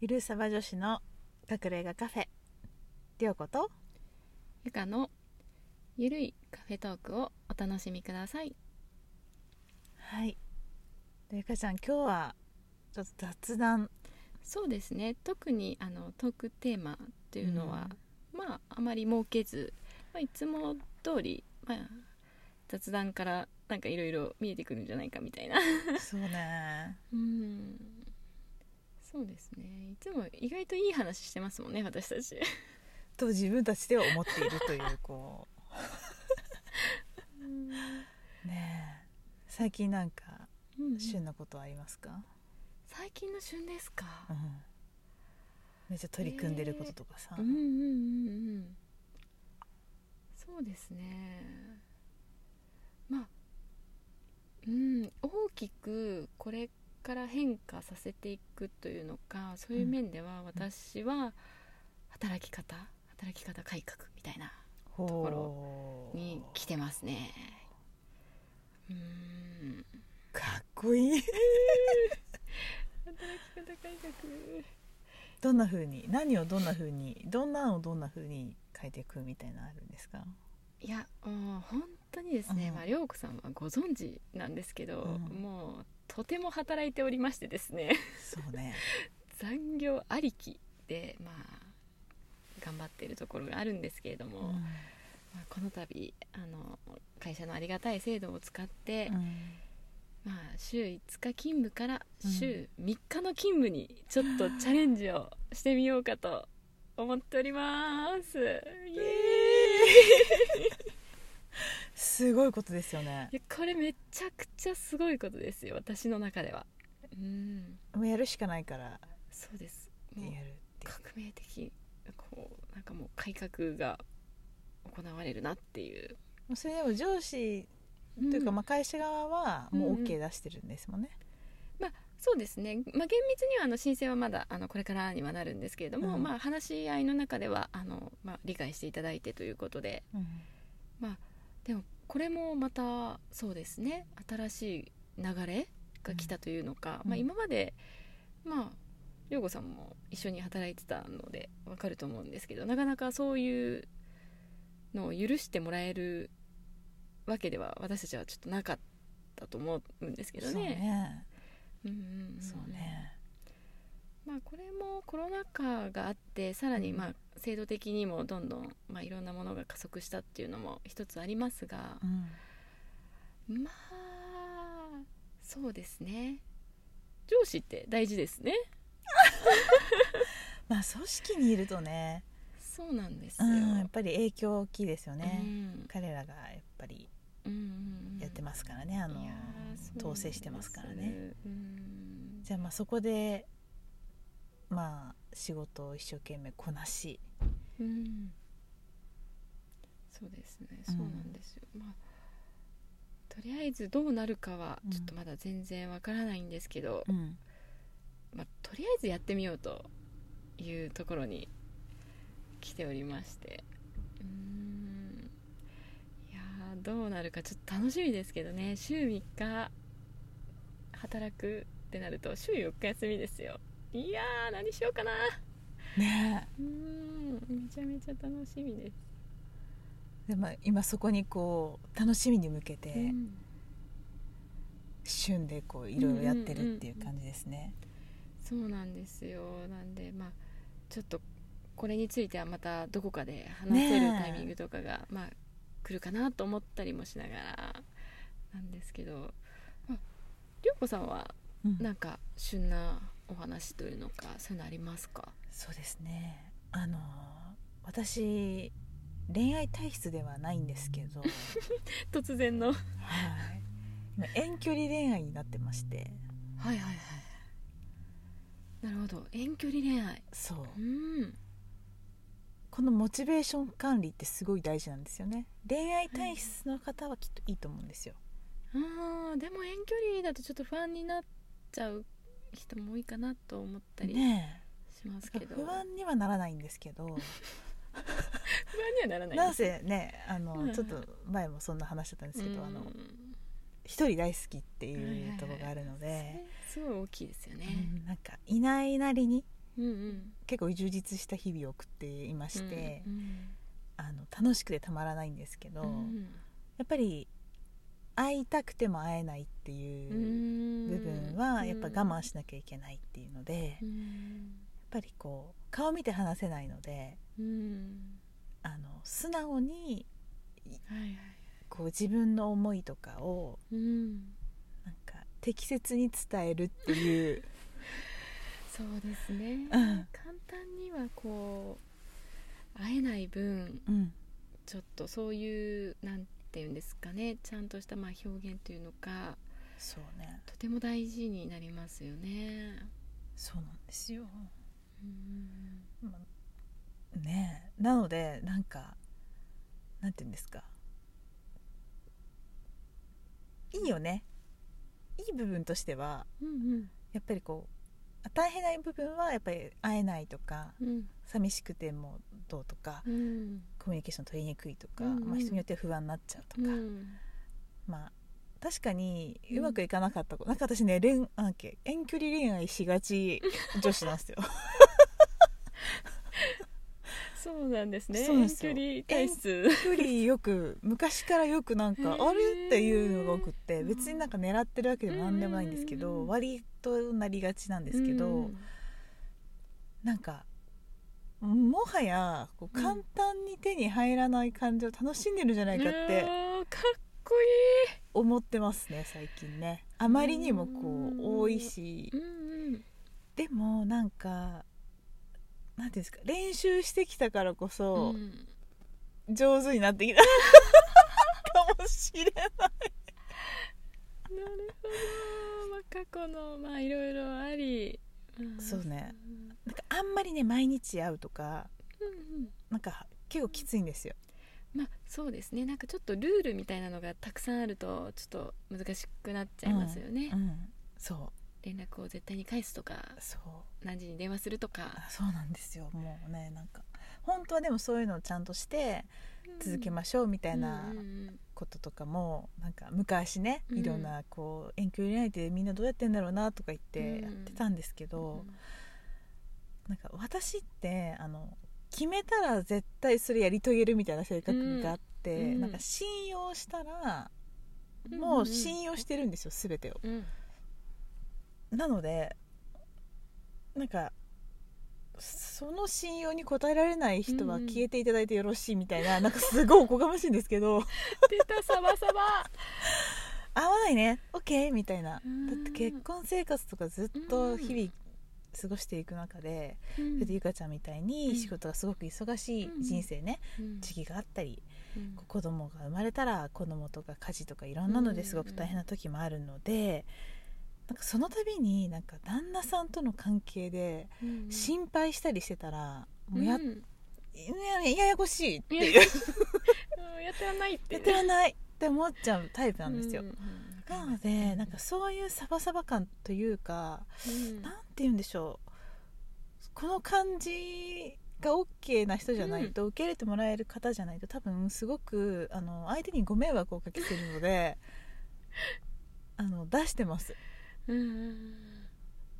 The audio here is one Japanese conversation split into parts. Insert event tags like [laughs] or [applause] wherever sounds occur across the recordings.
ゆるさば女子の隠れ家カフェ。りょうこと。ゆかのゆるいカフェトークをお楽しみください。はい。でゆかちゃん今日はちょっと雑談。そうですね。特にあのトークテーマっていうのは、まああまり設けず、まあ、いつも通り、まあ、雑談からなんかいろいろ見えてくるんじゃないかみたいな。そうね。[laughs] うんそうですね。いつも意外といい話してますもんね私たち。と自分たちでは思っているというこう。ねえ。最近なんかうん旬なことはありますか、最近の旬ですか？うん。めっちゃ取り組んでることとかさ、うんうんうんうん。そうですね。まあうん大きくこれから変化させていくというのかそういう面では私は働き方働き方改革みたいなほう。ころに来てますね。うん。かっこいい。働き方改革。どんな風に何をどんな風にどんなのをどんな風に変えていくみたいなのあるんですか？いやもう本当にですね、うん。まあ涼子さんはご存知なんですけど、うん。もうとても働いておりましてですね。そうね。残業ありきでまあ頑張っているところがあるんですけれども、うん。まあ、この度あの会社のありがたい制度を使って、まあ、週5日勤務から週3日の勤務にちょっとチャレンジをしてみようかと思っております。イエーイすごいことですよね。これめちゃくちゃすごいことですよ私の中では。うん。もうやるしかないからそうです。もうやる革命的こうなんかもう改革が行われるなっていう、それでも上司というか、まあ、会社側はもう OK 出してるんですもんね、まあそうですね、まあ、厳密にはあの申請はまだあのこれからにはなるんですけれども、うんまあ、話し合いの中ではあの、まあ、理解していただいてということで。うん。まあでもこれもまたそうですね。新しい流れが来たというのか、うん。まあ、今までまあ涼子さんも一緒に働いてたのでわかると思うんですけどなかなかそういうのを許してもらえるわけでは私たちはちょっとなかったと思うんですけどそうね。ね。うんうんうん。そうねまあ、これもコロナ禍があってさらにまあ制度的にもどんどんまあいろんなものが加速したっていうのも一つありますがう、ん。まあそうですね。上司って大事ですね。[laughs] まあ組織にいるとね、そうなんですよ、うん、やっぱり影響大きいですよね、うん。彼らがやっぱりやってますからね、あの統制してますからね。じゃあまあそこでまあ仕事を一生懸命こなし。うん。そうですね。うん。そうなんですよ、まあとりあえずどうなるかはうんちょっとまだ全然わからないんですけど、うん。まあ、とりあえずやってみようというところに来ておりまして。うーん。いやーどうなるかちょっと楽しみですけどね。週3日働くってなると週4日休みですよいやー何しようかな。ね。うーんめちゃめちゃ楽しみです、でまあ今そこにこう楽しみに向けて、うん。旬でこういろいろやってるっていう感じですね、そうなんですよ。なんでまあちょっとこれについてはまたどこかで話せるタイミングとかが、まあ来るかなと思ったりもしながらなんですけど、まあ、りょうこさんはうん。なんか旬なお話というのかそういうのありますか？そうですね。あの私恋愛体質ではないんですけど、はい、突然の。はい。今遠距離恋愛になってまして。はいはいなるほど。遠距離恋愛。そう。うん。このモチベーション管理ってすごい大事なんですよね。恋愛体質の方はきっといいと思うんですよ、あーでも遠距離だとちょっと不安になっちゃう人も多いかなと思ったりねしますけど、え不安にはならないんですけど。不安にはならないなんせねあの、うん。ちょっと前もそんな話だったんですけど、うん。あの一人大好きっていうところがあるので、それすごい大きいですよね、うんなんかいないなりにうんうん。結構充実した日々を送っていまして、うんあの楽しくてたまらないんですけど、うん。やっぱり会いたくても会えないっていう部分はやっぱ我慢しなきゃいけないっていうので、やっうんぱりこう顔見て話せないのでうん。あの素直にこう自分の思いとかをうん。なんか適切に伝えるっていう、[laughs] そうですね。うん。簡単にはこう会えない分うん、ちょっとそういうなんていうんですかねちゃんとしたまあ表現というのかそうね。とても大事になりますよね。そうなんですよ、うんまねえ。なのでなんかなんて言うんですか。いいよね。いい部分としてはうん。やっぱりこう大変な部分はやっぱり会えないとかうん。寂しくてもどうとかうん。コミュニケーション取りにくいとか、うんうん。まあ、人によっては不安になっちゃうとか、うん。まあ確かにうん。うまくいかなかったこと、なんか私ね恋遠距離恋愛しがち女子なんですよそうなんですね。そうなんですよ。遠距離体質。距離よく昔からよくなんかあれっていうのが多くって別になんか狙ってるわけでもなんでもないんですけど割となりがちなんですけど、うん。なんかもはやこううん簡単に手に入らない感じを楽しんでるんじゃないかってかっこい思ってますね最近ね。あまりにもこう多いし。でもなんかなんていうんですか練習してきたからこそうん。上手になってきた。かもしれない。なるほど、まあ、過去のまあいろいろあり、んそうね。なんかあんまりね毎日会うとかうんうん。なんか結構きついんですよ。まあそうですね。なんかちょっとルールみたいなのがたくさんあるとちょっと難しくなっちゃいますよね、うんそ連絡を絶対に返すとかうそう。何時に電話するとか。あそうなんですよ。もうねなんか本当はでもそういうのをちゃんとして続けましょうみたいなうんうんこととかもなんか昔ねうん。いろんなこう遠距離恋愛ってみんなどうやってんだろうなとか言ってうん。やってたんですけうんど、なんか私ってあの決めたら絶対それやり遂げるみたいな性格があって、うん。なんか信用したらうんもう信用してるんですよ全てを。うんなのでなんかその信用に応えられない人はうんうん。消えていただいてよろしいみたいな、なんかすごいおこがましいんですけど。[laughs] 出たサバサバ。合わないね。OK みたいな。だうん。って結婚生活とかずっと日々過ごしていく中で、うん。ゆかちゃんみたいにうん。仕事がすごく忙しい人生ね、うん。時期があったりうん。子供が生まれたら子供とか家事とかいろんなのですごく大変な時もあるので、なんかその度になんか旦那さんとの関係でうん。心配したりしてたらもうや,、うんやややこしいっていう。うんやってらんないってやってらんないって思っちゃうタイプなんですよ。なのでなんかそういうサバサバ感というか、うん。なんて言うんでしょう。この感じが OK な人じゃないと、受け入れてもらえる方じゃないと多分すごくあの相手にご迷惑をおかけするので [laughs] あの出してます。うん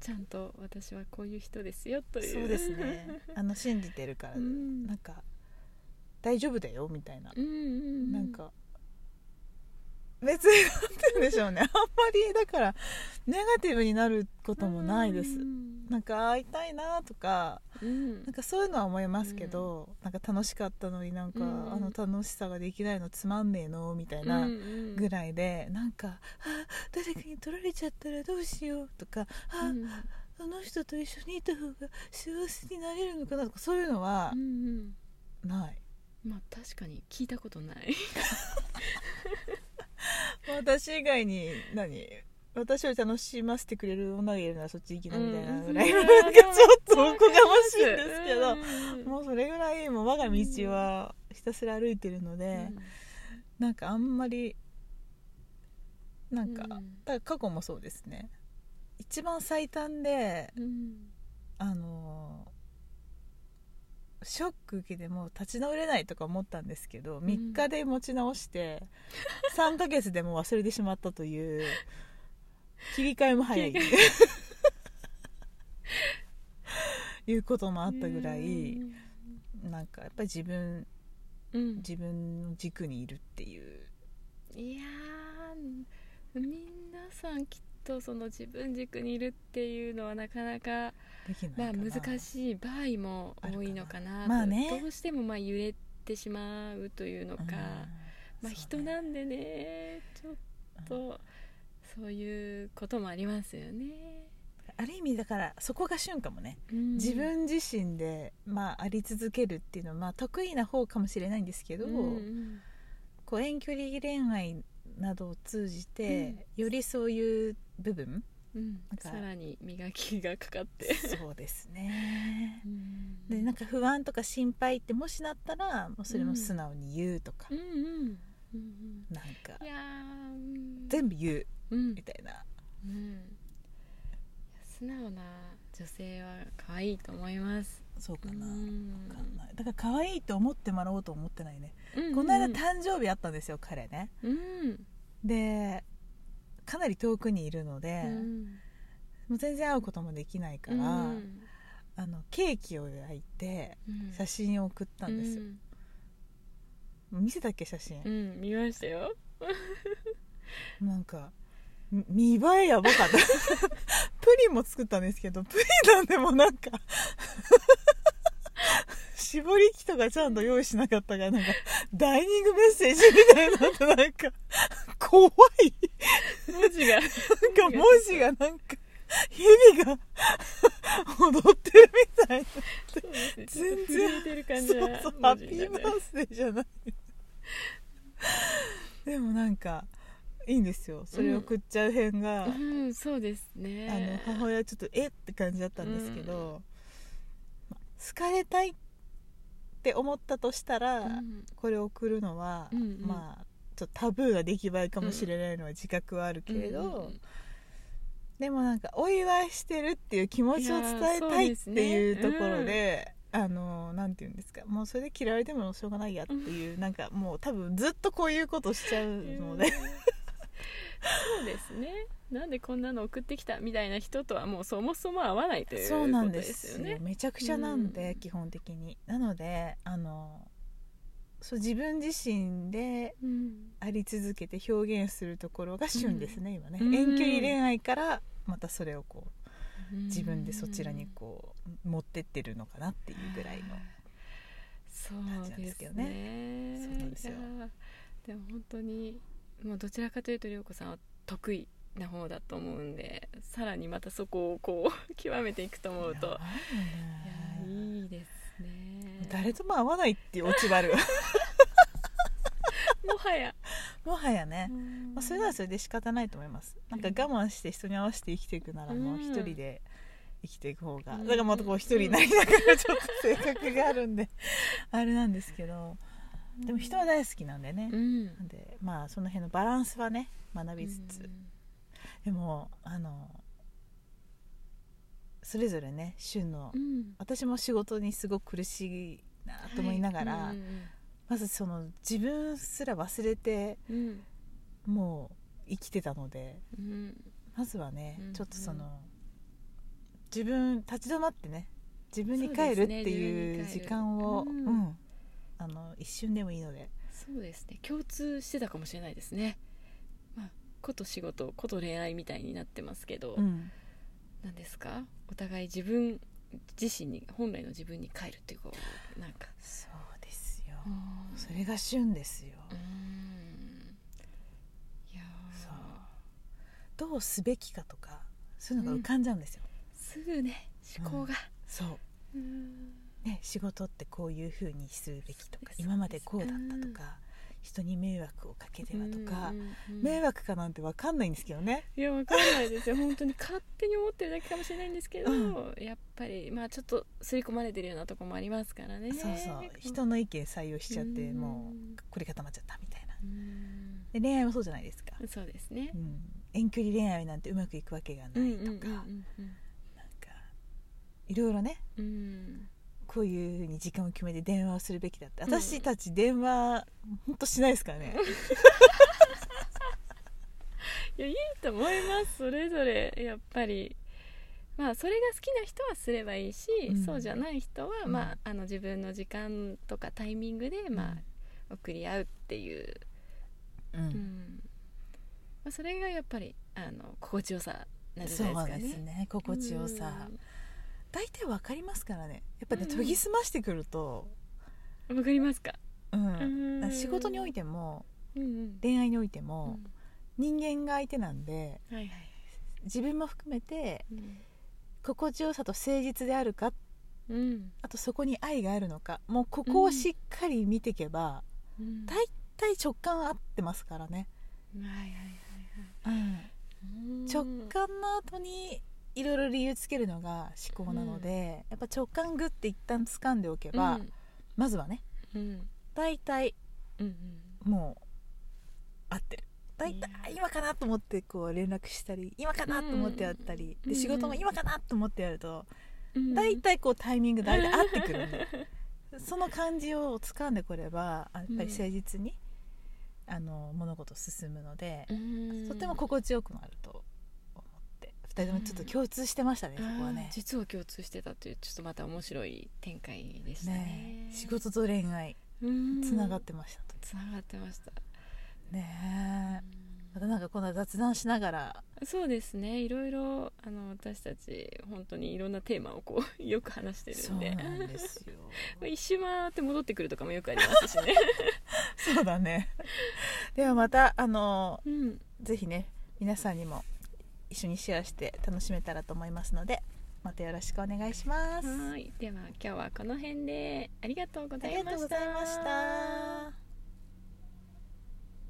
ちゃんと私はこういう人ですよという。そうですね。あの信じてるから、うん。なんか大丈夫だよみたいな、うんうんうん。なんか別になんて言うんでしょうね。あんまりだからネガティブになることもないです、うん。なんか会いたいなとかうん。なんかそういうのは思いますけど、なんか楽しかったのになんか、うん。あの楽しさができないのつまんねえのみたいなぐらいで、なんかあ誰かに取られちゃったらどうしようとかあ、うん。あの人と一緒にいた方が幸せになれるのかなとかそういうのはうんうん。ない、まあ確かに聞いたことない [laughs] 私以外に何？私を楽しませてくれる女がいるならそっち行きなみたいなぐらい、うん。なんかちょっとおこがましいんですけど、うんもうそれぐらいもう我が道はひたすら歩いてるので、なんかあんまりなんか、うん。だ過去もそうですね。一番最短でうん。あのショック受けてもう立ち直れないとか思ったんですけど、ん。3日で持ち直して3ヶ月でもう忘れてしまったという切り替えも早い。[laughs] いうこともあったぐらいなんかやっぱり自分うん。自分の軸にいるっていう。いやー皆さんきっとその自分軸にいるっていうのはなかなかまあ難しい場合も多いのかな。とまあね。どうしてもまあ揺れてしまうというのか、うん。まあ、人なんでねちょっとそういうこともありますよね。ある意味だからそこが旬かもね、うん。自分自身で、まあ、あり続けるっていうのは、まあ、得意な方かもしれないんですけど、うんこう遠距離恋愛などを通じて、よりそういう部分？うん。なんか。さらに磨きがかかって。そうですね。うん。でなんか不安とか心配ってもしなったらもうそれも素直に言うとか、うん。うんうん。うんなん。か全部言う。うん。みたいな、うん。素直な女性は可愛いと思います。そうかな、うん。わかんない。だから可愛いと思ってもらおうと思ってないね、うん。この間誕生日あったんですよ彼ね。うん。でかなり遠くにいるので、うん。もう全然会うこともできないから、うん。あのケーキを焼いてうん。写真を送ったんですよ、見せたっけ写真？う、ん、見ましたよ。なんかみ見栄えやばかった。[laughs] プリンも作ったんですけどプリンなんでもなんか [laughs] 絞り器とかちゃんと用意しなかったからなんかダイニングメッセージみたいになってなんか怖い文字が。なんか文字がなんか蛇が踊ってるみたいな全然てる感じそうなそうハッピーバースデーじゃない。でもなんかいいんですよ。それを送っちゃう辺が、うん、そうですね。あの母親ちょっとえって感じだったんですけど、ま好かれたいって思ったとしたら、うん。これを送るのは、うんうん。まあちょっとタブーな出来栄えかもしれないのは自覚はあるけれど、うんうんうんでもなんかお祝いしてるっていう気持ちを伝えたいっですねていうところで。あのなんて言うんですかもうそれで嫌われてもしょうがないやっていう、なんかもう多分ずっとこういうことしちゃうので、そうですね。なんでこんなの送ってきたみたいな人とはもうそもそも合わないというそうなんことでよですすよね。めちゃくちゃなんで、うん基本的になのであのそう自分自身でうん。あり続けて表現するところが旬ですね、今ね。うん遠距離恋愛からまたそれをこう自分でそちらにこう持ってってるのかなっていうぐらいのそう感じなんでですすけどね。ねそうなんですよ。でも本当にもうどちらかというと涼子さんは得意な方だと思うんでさらにまたそこをこう極めていくと思うといやね。いいですね誰とも会わないっていうオチはある。[laughs] もはや、もはやね、うん。まあ、それならそれで仕方ないと思います。なんか我慢して人に合わせて生きていくならもう一人で生きていく方が、うん。だからまたこう一人になりながらちょっと性格があるんであれなんですけどでも人は大好きなんでね、うん。なんでまあその辺のバランスはね学びつつ、でもあのそれぞれね旬の、うん。私も仕事にすごく苦しいなと思いながら、はい。まずその自分すら忘れてうん。もう生きてたのでうん。まずはね、うんちょっとその自分立ち止まってね自分に帰るっていう時間を、うん。うん。あの一瞬でもいいので。そうですね。共通してたかもしれないですね、まあ、こと仕事こと恋愛みたいになってますけど、うんなんですか？お互い自分自身に本来の自分に帰るっていうこうなんか。そうですよ、うん。それが旬ですよ、うん。いやー。そう。どうすべきかとかそういうのが浮かんじゃうんですよ、すぐね思考が、そう。うん。ね、仕事ってこういう風にするべきとか今までこうだったとか、人に迷惑をかけてはとか、うんうんうん。迷惑かなんて分かんないんですけどね。いやわかんないですよ。本当に勝手に思ってるだけかもしれないんですけど、うやっぱりまあちょっと刷り込まれてるようなとこもありますからね。そうそう。人の意見採用しちゃってうん。もう凝り固まっちゃったみたいな。うん。で恋愛もそうじゃないですか、そうですね。う、ん、遠距離恋愛なんてうまくいくわけがないとか、うんうんうんなんかいろいろね。うんうんこういうふうに時間を決めて電話をするべきだって。うん。私たち電話ほんとしないですからね、[laughs] いやいいと思いますそれぞれ。やっぱりまあそれが好きな人はすればいいし、うん。そうじゃない人は、うん。まあ、あの自分の時間とかタイミングで、まあ、送り合うっていう、うん。うん。まあ、それがやっぱりあの心地よさなんじゃないですかね。ですね。心地よさ。うん大体わかりますからね。やっぱねうん。研ぎ澄ましてくると、わかりますか、うん。うん。仕事においてもうんうん。恋愛においてうも、ん。人間が相手なんではいはい。自分も含めてうん。心地よさと誠実であるかうん。あとそこに愛があるのかもうここをしっかり見ていけば、うん。大体直感合ってますからね、はいはいはいはい。直感の後にいろいろ理由つけるのが思考なので、やっぱ直感グッて一旦掴んでおけば、うん。まずはねうん。大体うんもう合ってる。大体今かなと思ってこう連絡したり今かなと思ってやったり、うんで仕事も今かなと思ってやると、うん。大体こうタイミング大体合ってくるんで [laughs] その感じを掴んでこればあやっぱり誠実に、あの物事進むので、うん。とても心地よくなると思って2人ともちょっと共通してましたね、そこはね。実は共通してたというちょっとまた面白い展開でしたね。ね仕事と恋愛つながってましたと、つながってました。ねえ。またなんかこんな雑談しながら。そうですね。いろいろあの私たち本当にいろんなテーマをこう [laughs] よく話してるそうんでなんですよ。[laughs] 一周回って戻ってくるとかもよくありますしね、[laughs] そうだね。ではまたあのうん、ぜひね皆さんにも一緒にシェアして楽しめたらと思いますのでまたよろしくお願いします。はい。では今日はこの辺で。ありがとうごありがとうざいましたございました